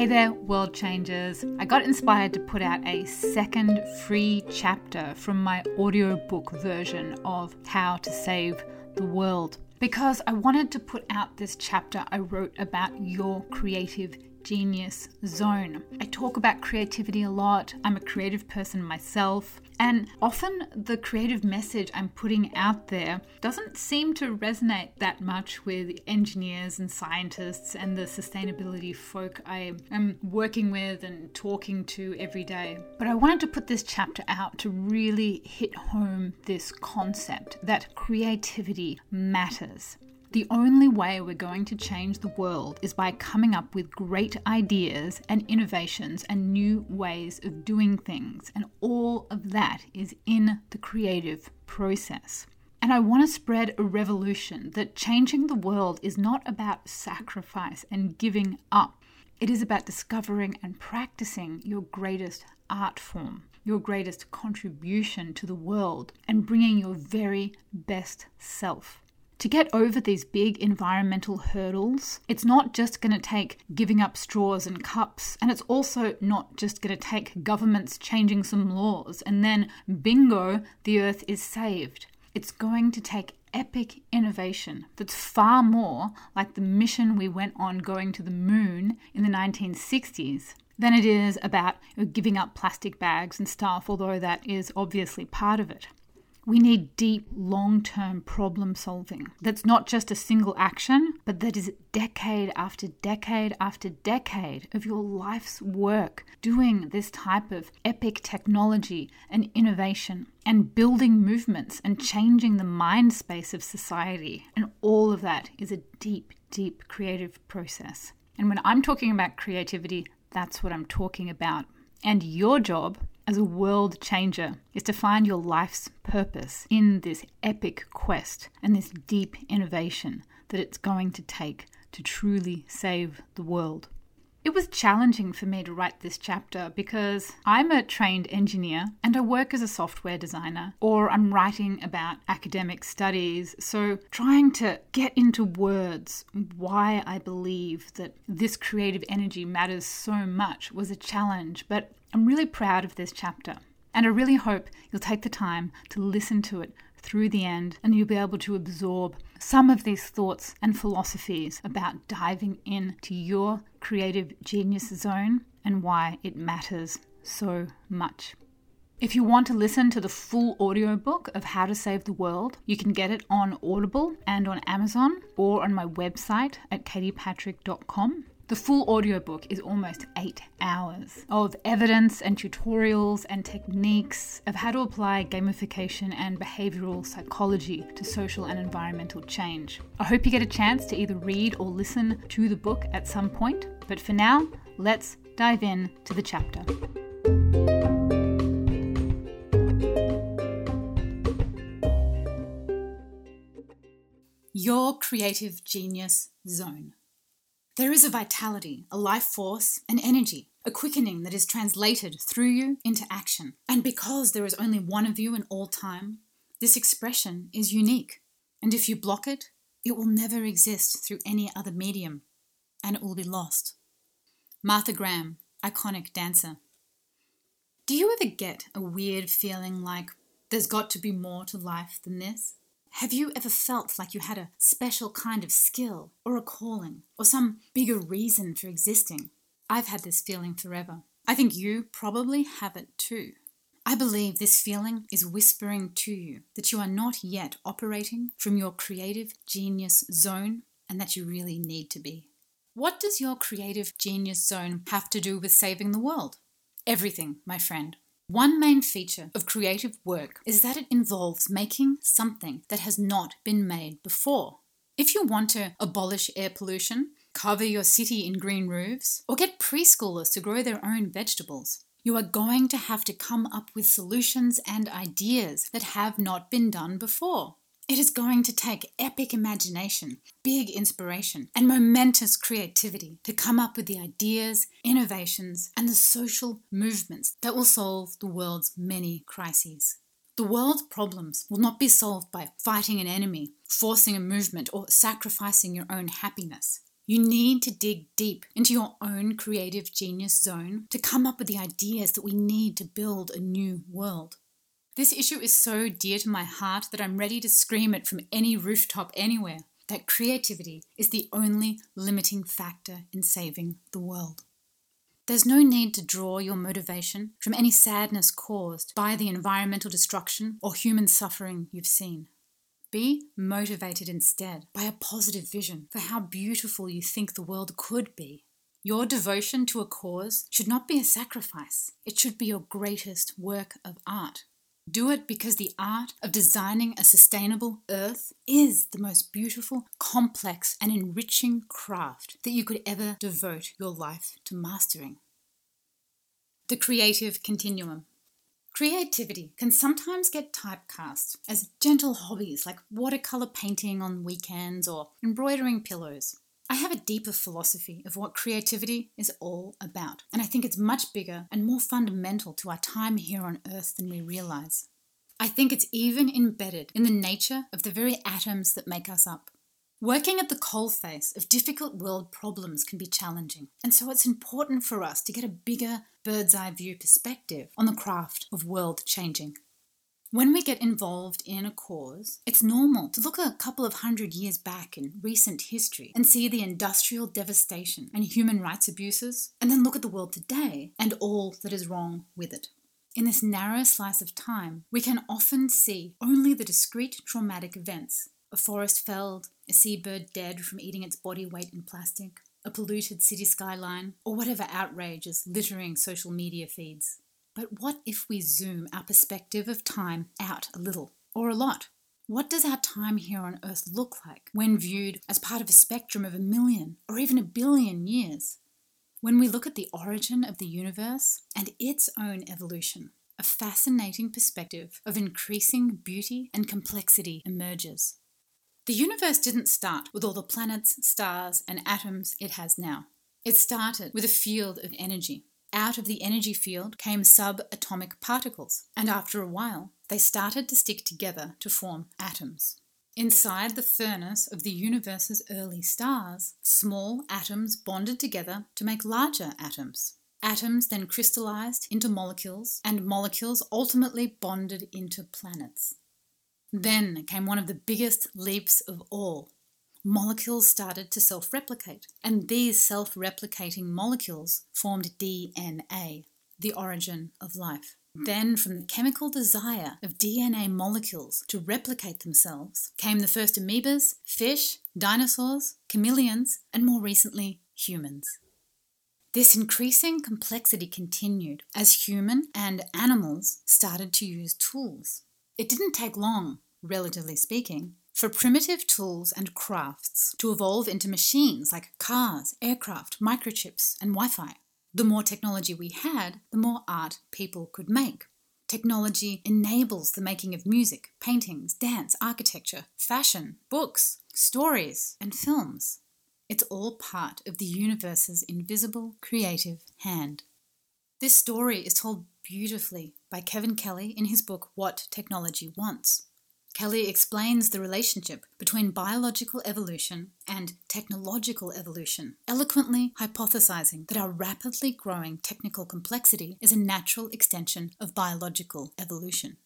Hey there, world changers. I got inspired to put out a second free chapter from my audiobook version of How to Save the World because I wanted to put out this chapter I wrote about your creative genius zone. I talk about creativity a lot. I'm a creative person myself. And often the creative message I'm putting out there doesn't seem to resonate that much with engineers and scientists and the sustainability folk I am working with and talking to every day. But I wanted to put this chapter out to really hit home this concept that creativity matters. The only way we're going to change the world is by coming up with great ideas and innovations and new ways of doing things. And all of that is in the creative process. And I want to spread a revolution that changing the world is not about sacrifice and giving up. It is about discovering and practicing your greatest art form, your greatest contribution to the world, and bringing your very best self to get over these big environmental hurdles, it's not just going to take giving up straws and cups, and it's also not just going to take governments changing some laws and then bingo, the earth is saved. It's going to take epic innovation that's far more like the mission we went on going to the moon in the 1960s than it is about giving up plastic bags and stuff, although that is obviously part of it. We need deep, long term problem solving that's not just a single action, but that is decade after decade after decade of your life's work doing this type of epic technology and innovation and building movements and changing the mind space of society. And all of that is a deep, deep creative process. And when I'm talking about creativity, that's what I'm talking about. And your job as a world changer is to find your life's purpose in this epic quest and this deep innovation that it's going to take to truly save the world. It was challenging for me to write this chapter because I'm a trained engineer and I work as a software designer, or I'm writing about academic studies. So, trying to get into words why I believe that this creative energy matters so much was a challenge, but I'm really proud of this chapter, and I really hope you'll take the time to listen to it through the end and you'll be able to absorb some of these thoughts and philosophies about diving into your creative genius zone and why it matters so much. If you want to listen to the full audiobook of How to Save the World, you can get it on Audible and on Amazon or on my website at katiepatrick.com. The full audiobook is almost eight hours of evidence and tutorials and techniques of how to apply gamification and behavioral psychology to social and environmental change. I hope you get a chance to either read or listen to the book at some point, but for now, let's dive in to the chapter. Your creative genius zone. There is a vitality, a life force, an energy, a quickening that is translated through you into action. And because there is only one of you in all time, this expression is unique. And if you block it, it will never exist through any other medium, and it will be lost. Martha Graham, iconic dancer. Do you ever get a weird feeling like there's got to be more to life than this? Have you ever felt like you had a special kind of skill or a calling or some bigger reason for existing? I've had this feeling forever. I think you probably have it too. I believe this feeling is whispering to you that you are not yet operating from your creative genius zone and that you really need to be. What does your creative genius zone have to do with saving the world? Everything, my friend. One main feature of creative work is that it involves making something that has not been made before. If you want to abolish air pollution, cover your city in green roofs, or get preschoolers to grow their own vegetables, you are going to have to come up with solutions and ideas that have not been done before. It is going to take epic imagination, big inspiration, and momentous creativity to come up with the ideas, innovations, and the social movements that will solve the world's many crises. The world's problems will not be solved by fighting an enemy, forcing a movement, or sacrificing your own happiness. You need to dig deep into your own creative genius zone to come up with the ideas that we need to build a new world. This issue is so dear to my heart that I'm ready to scream it from any rooftop anywhere that creativity is the only limiting factor in saving the world. There's no need to draw your motivation from any sadness caused by the environmental destruction or human suffering you've seen. Be motivated instead by a positive vision for how beautiful you think the world could be. Your devotion to a cause should not be a sacrifice, it should be your greatest work of art. Do it because the art of designing a sustainable earth is the most beautiful, complex, and enriching craft that you could ever devote your life to mastering. The creative continuum. Creativity can sometimes get typecast as gentle hobbies like watercolor painting on weekends or embroidering pillows. I have a deeper philosophy of what creativity is all about, and I think it's much bigger and more fundamental to our time here on Earth than we realize. I think it's even embedded in the nature of the very atoms that make us up. Working at the coalface of difficult world problems can be challenging, and so it's important for us to get a bigger bird's eye view perspective on the craft of world changing. When we get involved in a cause, it's normal to look a couple of hundred years back in recent history and see the industrial devastation and human rights abuses, and then look at the world today and all that is wrong with it. In this narrow slice of time, we can often see only the discrete traumatic events a forest felled, a seabird dead from eating its body weight in plastic, a polluted city skyline, or whatever outrage is littering social media feeds. But what if we zoom our perspective of time out a little, or a lot? What does our time here on Earth look like when viewed as part of a spectrum of a million or even a billion years? When we look at the origin of the universe and its own evolution, a fascinating perspective of increasing beauty and complexity emerges. The universe didn't start with all the planets, stars, and atoms it has now. It started with a field of energy. Out of the energy field came subatomic particles, and after a while, they started to stick together to form atoms. Inside the furnace of the universe's early stars, small atoms bonded together to make larger atoms. Atoms then crystallized into molecules, and molecules ultimately bonded into planets. Then came one of the biggest leaps of all. Molecules started to self replicate, and these self replicating molecules formed DNA, the origin of life. Then, from the chemical desire of DNA molecules to replicate themselves, came the first amoebas, fish, dinosaurs, chameleons, and more recently, humans. This increasing complexity continued as human and animals started to use tools. It didn't take long, relatively speaking, for primitive tools and crafts to evolve into machines like cars, aircraft, microchips, and Wi Fi. The more technology we had, the more art people could make. Technology enables the making of music, paintings, dance, architecture, fashion, books, stories, and films. It's all part of the universe's invisible creative hand. This story is told beautifully by Kevin Kelly in his book What Technology Wants. Kelly explains the relationship between biological evolution and technological evolution, eloquently hypothesizing that our rapidly growing technical complexity is a natural extension of biological evolution.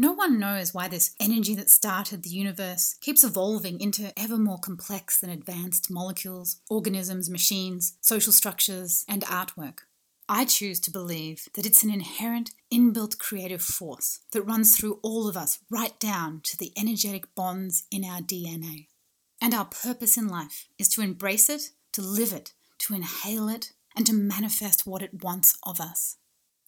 No one knows why this energy that started the universe keeps evolving into ever more complex and advanced molecules, organisms, machines, social structures, and artwork. I choose to believe that it's an inherent, inbuilt creative force that runs through all of us, right down to the energetic bonds in our DNA. And our purpose in life is to embrace it, to live it, to inhale it, and to manifest what it wants of us.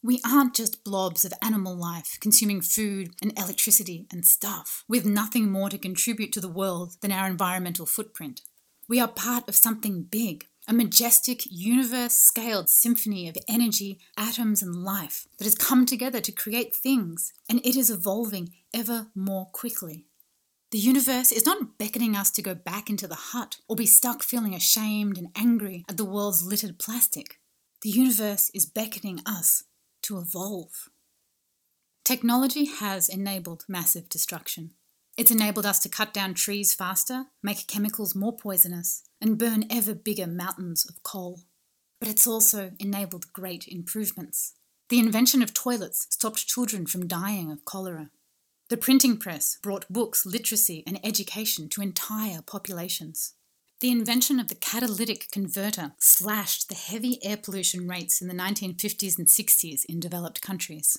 We aren't just blobs of animal life consuming food and electricity and stuff, with nothing more to contribute to the world than our environmental footprint. We are part of something big, a majestic, universe scaled symphony of energy, atoms, and life that has come together to create things, and it is evolving ever more quickly. The universe is not beckoning us to go back into the hut or be stuck feeling ashamed and angry at the world's littered plastic. The universe is beckoning us to evolve. Technology has enabled massive destruction. It's enabled us to cut down trees faster, make chemicals more poisonous, and burn ever bigger mountains of coal. But it's also enabled great improvements. The invention of toilets stopped children from dying of cholera. The printing press brought books, literacy, and education to entire populations. The invention of the catalytic converter slashed the heavy air pollution rates in the 1950s and 60s in developed countries.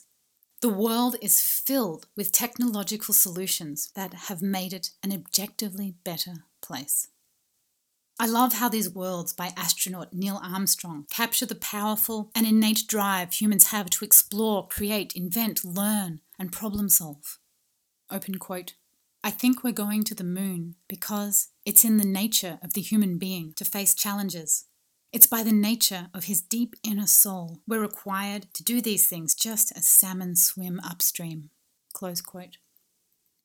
The world is filled with technological solutions that have made it an objectively better place. I love how these worlds by astronaut Neil Armstrong capture the powerful and innate drive humans have to explore, create, invent, learn, and problem solve. Open quote. I think we're going to the moon because it's in the nature of the human being to face challenges. It's by the nature of his deep inner soul we're required to do these things just as salmon swim upstream. Close quote.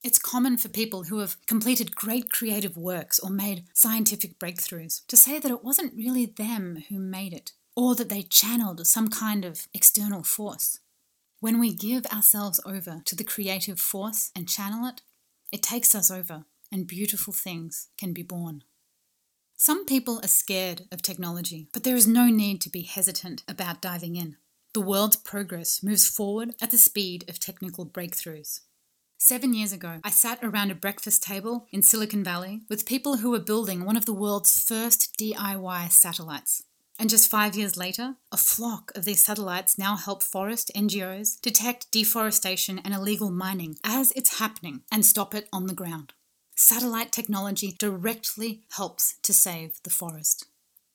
It's common for people who have completed great creative works or made scientific breakthroughs to say that it wasn't really them who made it, or that they channeled some kind of external force. When we give ourselves over to the creative force and channel it, it takes us over, and beautiful things can be born. Some people are scared of technology, but there is no need to be hesitant about diving in. The world's progress moves forward at the speed of technical breakthroughs. Seven years ago, I sat around a breakfast table in Silicon Valley with people who were building one of the world's first DIY satellites. And just five years later, a flock of these satellites now help forest NGOs detect deforestation and illegal mining as it's happening and stop it on the ground. Satellite technology directly helps to save the forest.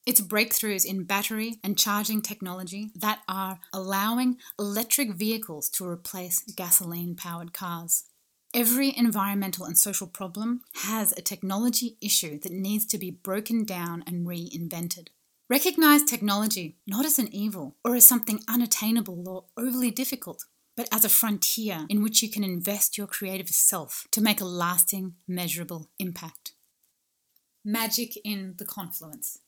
It's breakthroughs in battery and charging technology that are allowing electric vehicles to replace gasoline powered cars. Every environmental and social problem has a technology issue that needs to be broken down and reinvented. Recognize technology not as an evil or as something unattainable or overly difficult, but as a frontier in which you can invest your creative self to make a lasting, measurable impact. Magic in the confluence.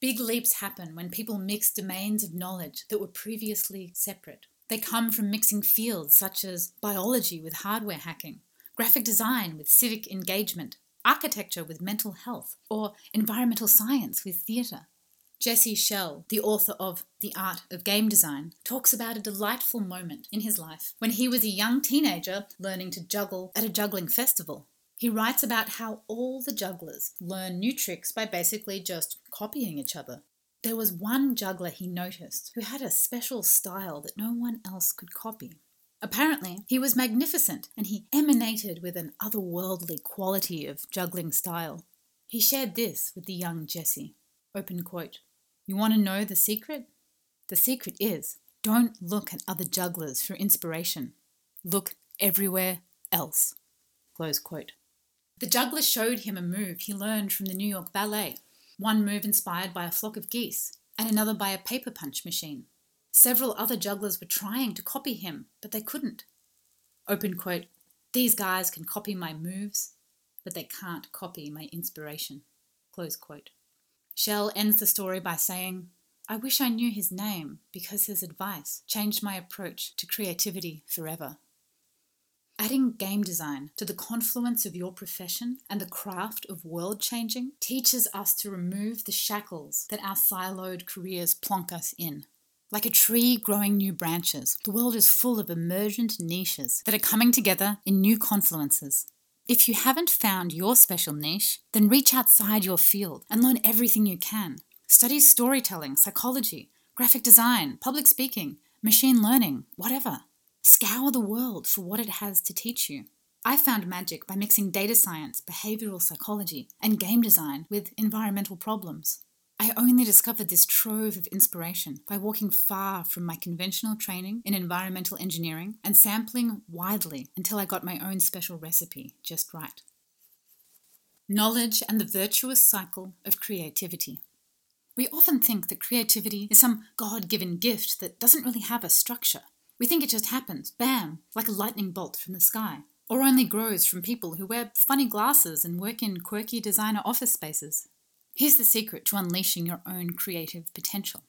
Big leaps happen when people mix domains of knowledge that were previously separate. They come from mixing fields such as biology with hardware hacking, graphic design with civic engagement, architecture with mental health, or environmental science with theatre. Jesse Schell, the author of The Art of Game Design, talks about a delightful moment in his life when he was a young teenager learning to juggle at a juggling festival. He writes about how all the jugglers learn new tricks by basically just copying each other. There was one juggler he noticed who had a special style that no one else could copy. Apparently, he was magnificent and he emanated with an otherworldly quality of juggling style. He shared this with the young Jesse. Open quote. You want to know the secret? The secret is don't look at other jugglers for inspiration. Look everywhere else. Close quote. The juggler showed him a move he learned from the New York Ballet, one move inspired by a flock of geese, and another by a paper punch machine. Several other jugglers were trying to copy him, but they couldn't. Open quote. These guys can copy my moves, but they can't copy my inspiration. Close quote. Schell ends the story by saying, I wish I knew his name because his advice changed my approach to creativity forever. Adding game design to the confluence of your profession and the craft of world changing teaches us to remove the shackles that our siloed careers plonk us in. Like a tree growing new branches, the world is full of emergent niches that are coming together in new confluences. If you haven't found your special niche, then reach outside your field and learn everything you can. Study storytelling, psychology, graphic design, public speaking, machine learning, whatever. Scour the world for what it has to teach you. I found magic by mixing data science, behavioral psychology, and game design with environmental problems. I only discovered this trove of inspiration by walking far from my conventional training in environmental engineering and sampling widely until I got my own special recipe just right. Knowledge and the virtuous cycle of creativity. We often think that creativity is some God given gift that doesn't really have a structure. We think it just happens, bam, like a lightning bolt from the sky, or only grows from people who wear funny glasses and work in quirky designer office spaces. Here's the secret to unleashing your own creative potential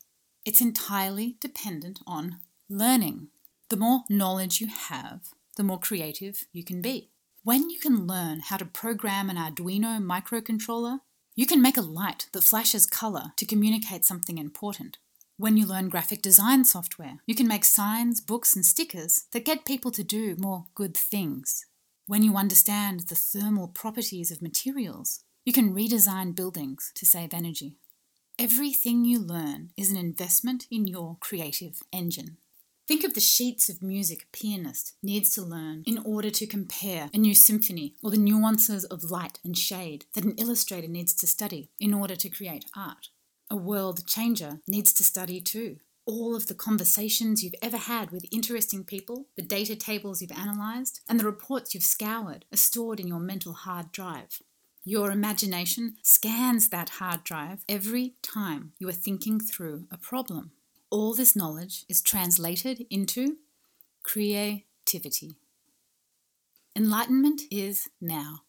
it's entirely dependent on learning. The more knowledge you have, the more creative you can be. When you can learn how to program an Arduino microcontroller, you can make a light that flashes color to communicate something important. When you learn graphic design software, you can make signs, books, and stickers that get people to do more good things. When you understand the thermal properties of materials, you can redesign buildings to save energy. Everything you learn is an investment in your creative engine. Think of the sheets of music a pianist needs to learn in order to compare a new symphony or the nuances of light and shade that an illustrator needs to study in order to create art. A world changer needs to study too. All of the conversations you've ever had with interesting people, the data tables you've analysed, and the reports you've scoured are stored in your mental hard drive. Your imagination scans that hard drive every time you are thinking through a problem all this knowledge is translated into creativity. Enlightenment is now.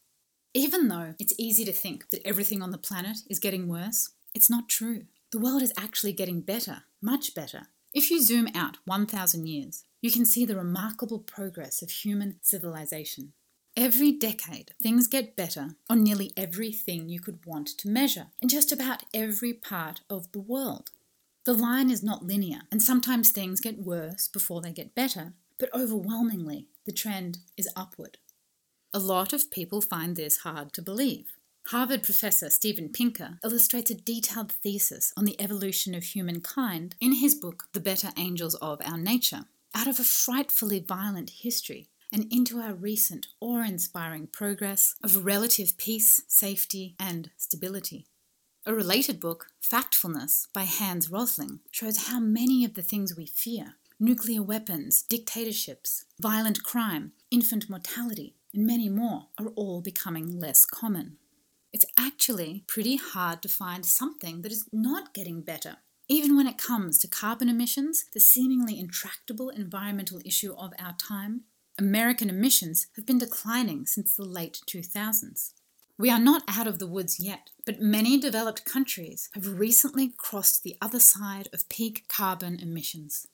Even though it's easy to think that everything on the planet is getting worse, it's not true. The world is actually getting better, much better. If you zoom out 1,000 years, you can see the remarkable progress of human civilization. Every decade, things get better on nearly everything you could want to measure in just about every part of the world. The line is not linear, and sometimes things get worse before they get better, but overwhelmingly, the trend is upward. A lot of people find this hard to believe. Harvard professor Steven Pinker illustrates a detailed thesis on the evolution of humankind in his book, The Better Angels of Our Nature, out of a frightfully violent history and into our recent awe inspiring progress of relative peace, safety, and stability. A related book, Factfulness by Hans Rosling, shows how many of the things we fear nuclear weapons, dictatorships, violent crime, infant mortality, and many more are all becoming less common. It's actually pretty hard to find something that is not getting better. Even when it comes to carbon emissions, the seemingly intractable environmental issue of our time, American emissions have been declining since the late 2000s. We are not out of the woods yet, but many developed countries have recently crossed the other side of peak carbon emissions.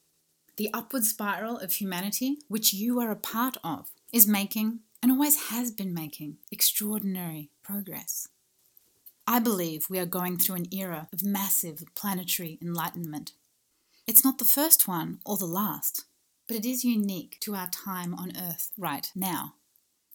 The upward spiral of humanity, which you are a part of, is making, and always has been making, extraordinary progress. I believe we are going through an era of massive planetary enlightenment. It's not the first one or the last, but it is unique to our time on Earth right now.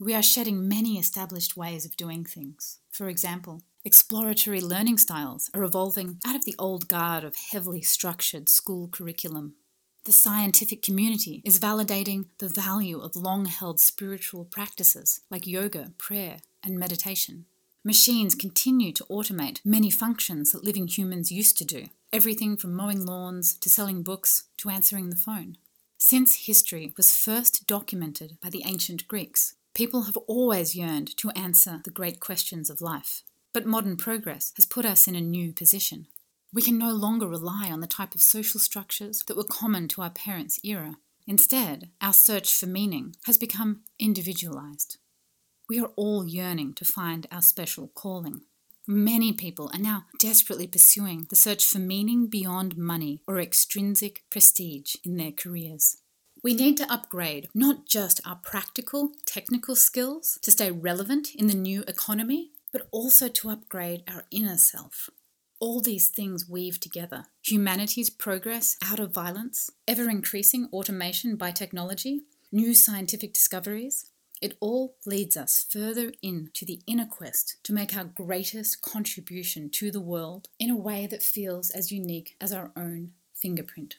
We are shedding many established ways of doing things. For example, exploratory learning styles are evolving out of the old guard of heavily structured school curriculum. The scientific community is validating the value of long held spiritual practices like yoga, prayer, and meditation. Machines continue to automate many functions that living humans used to do, everything from mowing lawns to selling books to answering the phone. Since history was first documented by the ancient Greeks, People have always yearned to answer the great questions of life. But modern progress has put us in a new position. We can no longer rely on the type of social structures that were common to our parents' era. Instead, our search for meaning has become individualized. We are all yearning to find our special calling. Many people are now desperately pursuing the search for meaning beyond money or extrinsic prestige in their careers. We need to upgrade not just our practical, technical skills to stay relevant in the new economy, but also to upgrade our inner self. All these things weave together humanity's progress out of violence, ever increasing automation by technology, new scientific discoveries. It all leads us further into the inner quest to make our greatest contribution to the world in a way that feels as unique as our own fingerprint.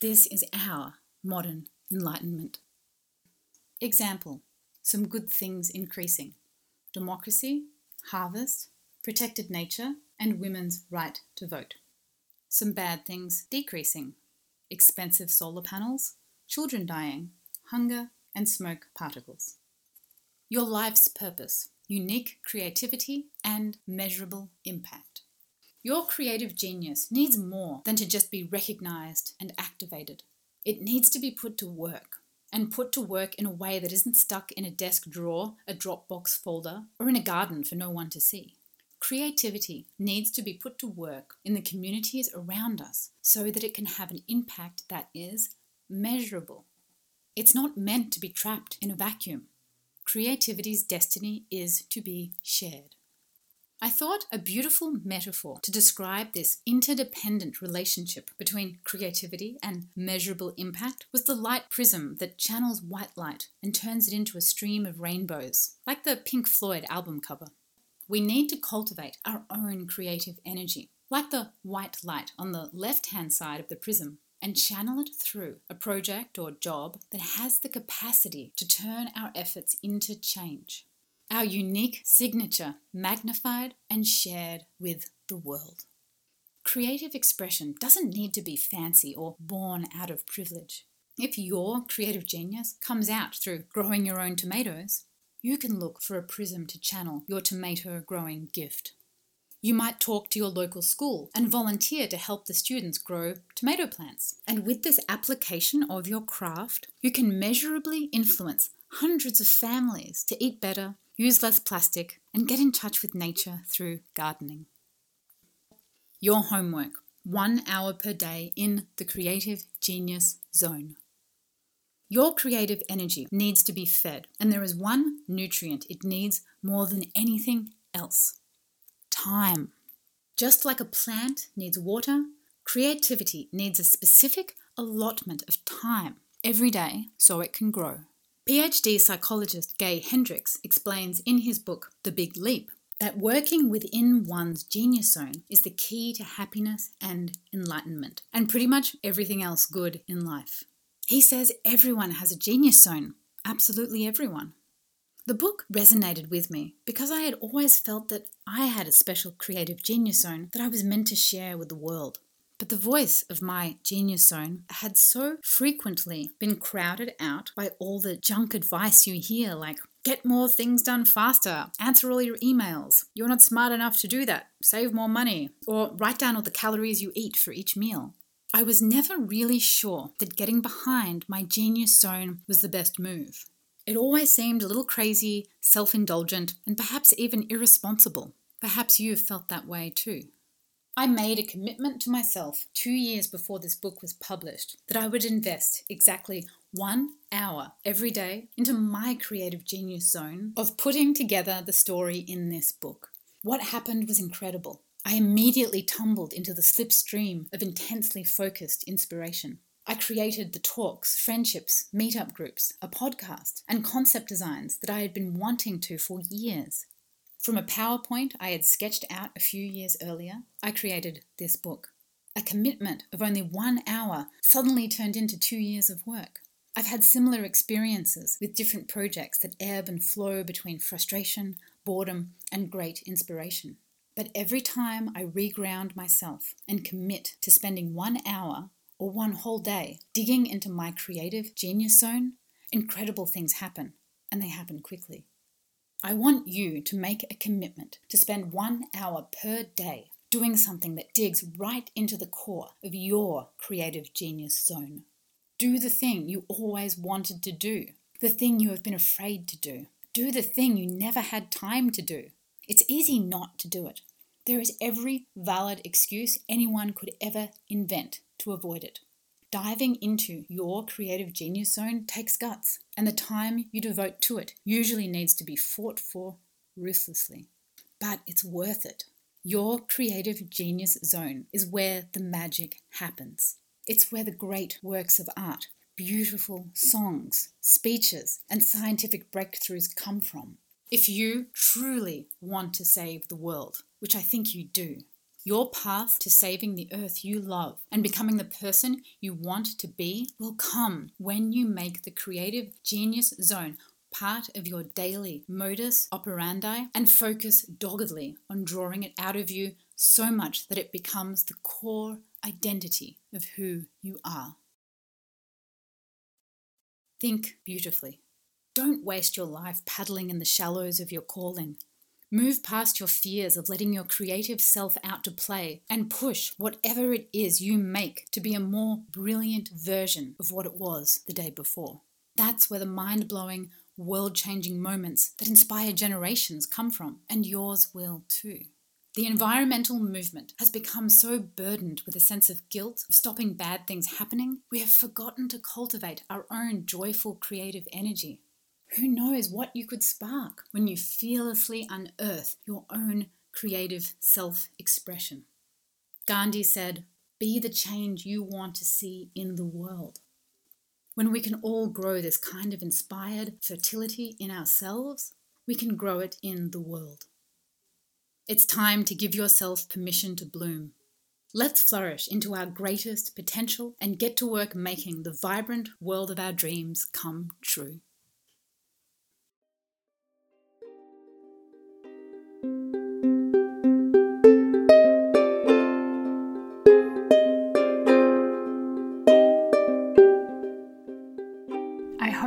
This is our modern enlightenment. Example Some good things increasing democracy, harvest, protected nature, and women's right to vote. Some bad things decreasing expensive solar panels, children dying, hunger, and smoke particles. Your life's purpose, unique creativity, and measurable impact. Your creative genius needs more than to just be recognized and activated. It needs to be put to work, and put to work in a way that isn't stuck in a desk drawer, a Dropbox folder, or in a garden for no one to see. Creativity needs to be put to work in the communities around us so that it can have an impact that is measurable. It's not meant to be trapped in a vacuum. Creativity's destiny is to be shared. I thought a beautiful metaphor to describe this interdependent relationship between creativity and measurable impact was the light prism that channels white light and turns it into a stream of rainbows, like the Pink Floyd album cover. We need to cultivate our own creative energy, like the white light on the left hand side of the prism, and channel it through a project or job that has the capacity to turn our efforts into change our unique signature magnified and shared with the world. Creative expression doesn't need to be fancy or born out of privilege. If your creative genius comes out through growing your own tomatoes, you can look for a prism to channel your tomato growing gift. You might talk to your local school and volunteer to help the students grow tomato plants. And with this application of your craft, you can measurably influence hundreds of families to eat better, use less plastic, and get in touch with nature through gardening. Your homework one hour per day in the creative genius zone. Your creative energy needs to be fed, and there is one nutrient it needs more than anything else time. Just like a plant needs water, creativity needs a specific allotment of time every day so it can grow. PhD psychologist Gay Hendricks explains in his book, The Big Leap, that working within one's genius zone is the key to happiness and enlightenment, and pretty much everything else good in life. He says everyone has a genius zone, absolutely everyone. The book resonated with me because I had always felt that I had a special creative genius zone that I was meant to share with the world. But the voice of my genius zone had so frequently been crowded out by all the junk advice you hear, like get more things done faster, answer all your emails, you're not smart enough to do that, save more money, or write down all the calories you eat for each meal. I was never really sure that getting behind my genius zone was the best move. It always seemed a little crazy, self indulgent, and perhaps even irresponsible. Perhaps you've felt that way too. I made a commitment to myself two years before this book was published that I would invest exactly one hour every day into my creative genius zone of putting together the story in this book. What happened was incredible. I immediately tumbled into the slipstream of intensely focused inspiration. I created the talks, friendships, meetup groups, a podcast, and concept designs that I had been wanting to for years. From a PowerPoint I had sketched out a few years earlier, I created this book. A commitment of only one hour suddenly turned into two years of work. I've had similar experiences with different projects that ebb and flow between frustration, boredom, and great inspiration. But every time I reground myself and commit to spending one hour or one whole day digging into my creative genius zone, incredible things happen, and they happen quickly. I want you to make a commitment to spend one hour per day doing something that digs right into the core of your creative genius zone. Do the thing you always wanted to do, the thing you have been afraid to do. Do the thing you never had time to do. It's easy not to do it. There is every valid excuse anyone could ever invent to avoid it. Diving into your creative genius zone takes guts, and the time you devote to it usually needs to be fought for ruthlessly. But it's worth it. Your creative genius zone is where the magic happens. It's where the great works of art, beautiful songs, speeches, and scientific breakthroughs come from. If you truly want to save the world, which I think you do, your path to saving the earth you love and becoming the person you want to be will come when you make the creative genius zone part of your daily modus operandi and focus doggedly on drawing it out of you so much that it becomes the core identity of who you are. Think beautifully. Don't waste your life paddling in the shallows of your calling. Move past your fears of letting your creative self out to play and push whatever it is you make to be a more brilliant version of what it was the day before. That's where the mind blowing, world changing moments that inspire generations come from, and yours will too. The environmental movement has become so burdened with a sense of guilt of stopping bad things happening, we have forgotten to cultivate our own joyful creative energy. Who knows what you could spark when you fearlessly unearth your own creative self expression? Gandhi said, Be the change you want to see in the world. When we can all grow this kind of inspired fertility in ourselves, we can grow it in the world. It's time to give yourself permission to bloom. Let's flourish into our greatest potential and get to work making the vibrant world of our dreams come true.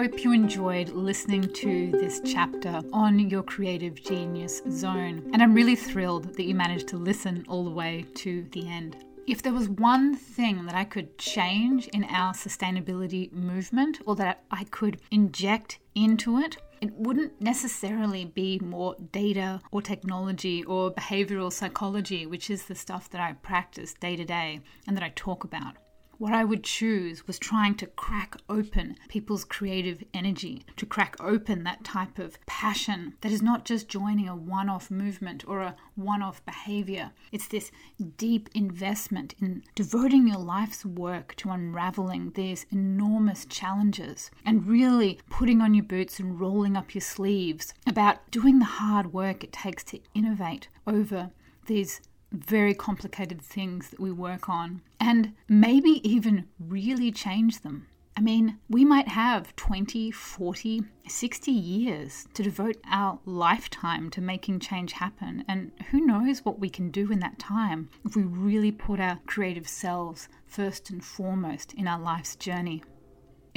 Hope you enjoyed listening to this chapter on your creative genius zone. And I'm really thrilled that you managed to listen all the way to the end. If there was one thing that I could change in our sustainability movement or that I could inject into it, it wouldn't necessarily be more data or technology or behavioral psychology, which is the stuff that I practice day to day and that I talk about. What I would choose was trying to crack open people's creative energy, to crack open that type of passion that is not just joining a one off movement or a one off behavior. It's this deep investment in devoting your life's work to unraveling these enormous challenges and really putting on your boots and rolling up your sleeves about doing the hard work it takes to innovate over these very complicated things that we work on and maybe even really change them. I mean, we might have 20, 40, 60 years to devote our lifetime to making change happen. And who knows what we can do in that time if we really put our creative selves first and foremost in our life's journey.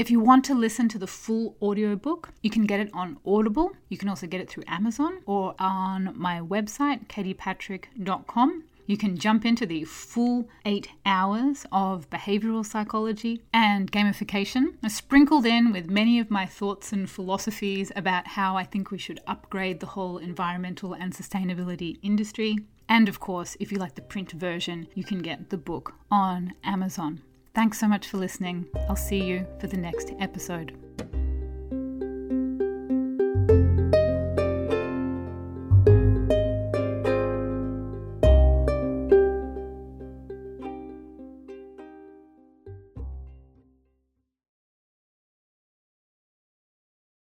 If you want to listen to the full audiobook, you can get it on Audible. You can also get it through Amazon or on my website, katiepatrick.com. You can jump into the full eight hours of behavioral psychology and gamification, sprinkled in with many of my thoughts and philosophies about how I think we should upgrade the whole environmental and sustainability industry. And of course, if you like the print version, you can get the book on Amazon. Thanks so much for listening. I'll see you for the next episode.